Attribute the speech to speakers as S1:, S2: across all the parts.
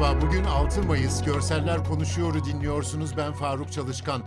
S1: Merhaba, bugün 6 Mayıs Görseller Konuşuyor'u dinliyorsunuz. Ben Faruk Çalışkan.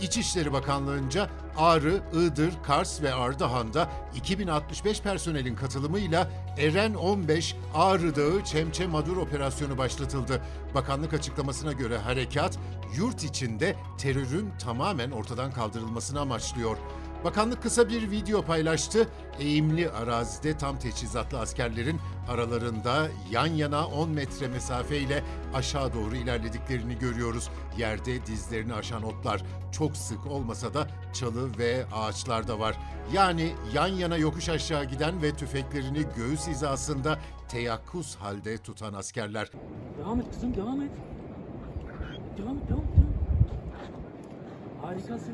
S1: İçişleri Bakanlığı'nca Ağrı, Iğdır, Kars ve Ardahan'da 2065 personelin katılımıyla Eren 15 Ağrı Dağı Çemçe Madur operasyonu başlatıldı. Bakanlık açıklamasına göre harekat yurt içinde terörün tamamen ortadan kaldırılmasını amaçlıyor. Bakanlık kısa bir video paylaştı. Eğimli arazide tam teçhizatlı askerlerin aralarında yan yana 10 metre mesafeyle aşağı doğru ilerlediklerini görüyoruz. Yerde dizlerini aşan otlar çok sık olmasa da çalı ve ağaçlar da var. Yani yan yana yokuş aşağı giden ve tüfeklerini göğüs hizasında teyakkuz halde tutan askerler.
S2: Devam et kızım devam et. Devam et devam et. Devam.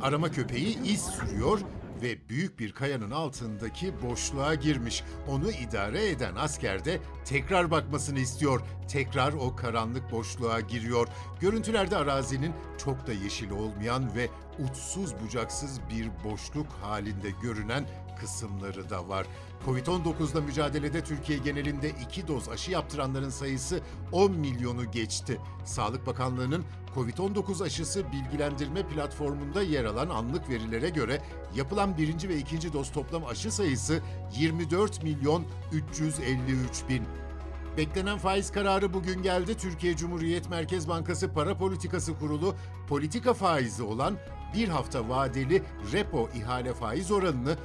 S1: Arama köpeği iz sürüyor ve büyük bir kayanın altındaki boşluğa girmiş. Onu idare eden asker de tekrar bakmasını istiyor. Tekrar o karanlık boşluğa giriyor. Görüntülerde arazinin çok da yeşil olmayan ve uçsuz bucaksız bir boşluk halinde görünen kısımları da var. Covid-19'la mücadelede Türkiye genelinde iki doz aşı yaptıranların sayısı 10 milyonu geçti. Sağlık Bakanlığı'nın Covid-19 aşısı bilgilendirme platformunda yer alan anlık verilere göre yapılan birinci ve ikinci doz toplam aşı sayısı 24 milyon 353 bin. Beklenen faiz kararı bugün geldi. Türkiye Cumhuriyet Merkez Bankası Para Politikası Kurulu politika faizi olan bir hafta vadeli repo ihale faiz oranını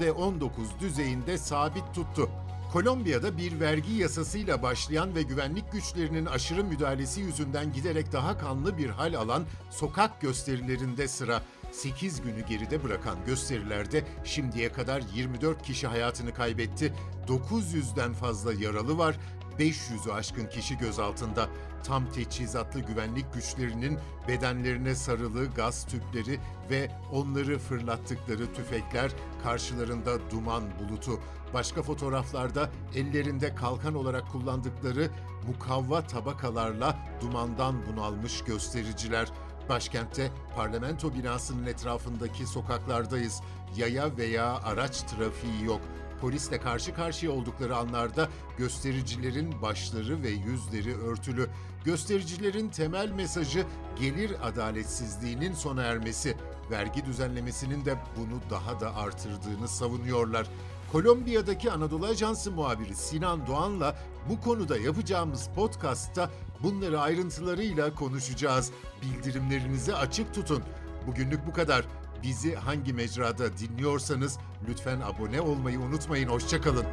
S1: %19 düzeyinde sabit tuttu. Kolombiya'da bir vergi yasasıyla başlayan ve güvenlik güçlerinin aşırı müdahalesi yüzünden giderek daha kanlı bir hal alan sokak gösterilerinde sıra 8 günü geride bırakan gösterilerde şimdiye kadar 24 kişi hayatını kaybetti. 900'den fazla yaralı var. 500'ü aşkın kişi gözaltında. Tam teçhizatlı güvenlik güçlerinin bedenlerine sarılı gaz tüpleri ve onları fırlattıkları tüfekler karşılarında duman bulutu. Başka fotoğraflarda ellerinde kalkan olarak kullandıkları mukavva tabakalarla dumandan bunalmış göstericiler. Başkentte parlamento binasının etrafındaki sokaklardayız. Yaya veya araç trafiği yok. Polisle karşı karşıya oldukları anlarda göstericilerin başları ve yüzleri örtülü. Göstericilerin temel mesajı gelir adaletsizliğinin sona ermesi. Vergi düzenlemesinin de bunu daha da artırdığını savunuyorlar. Kolombiya'daki Anadolu Ajansı muhabiri Sinan Doğan'la bu konuda yapacağımız podcast'ta bunları ayrıntılarıyla konuşacağız. Bildirimlerinizi açık tutun. Bugünlük bu kadar. Bizi hangi mecrada dinliyorsanız lütfen abone olmayı unutmayın. Hoşçakalın.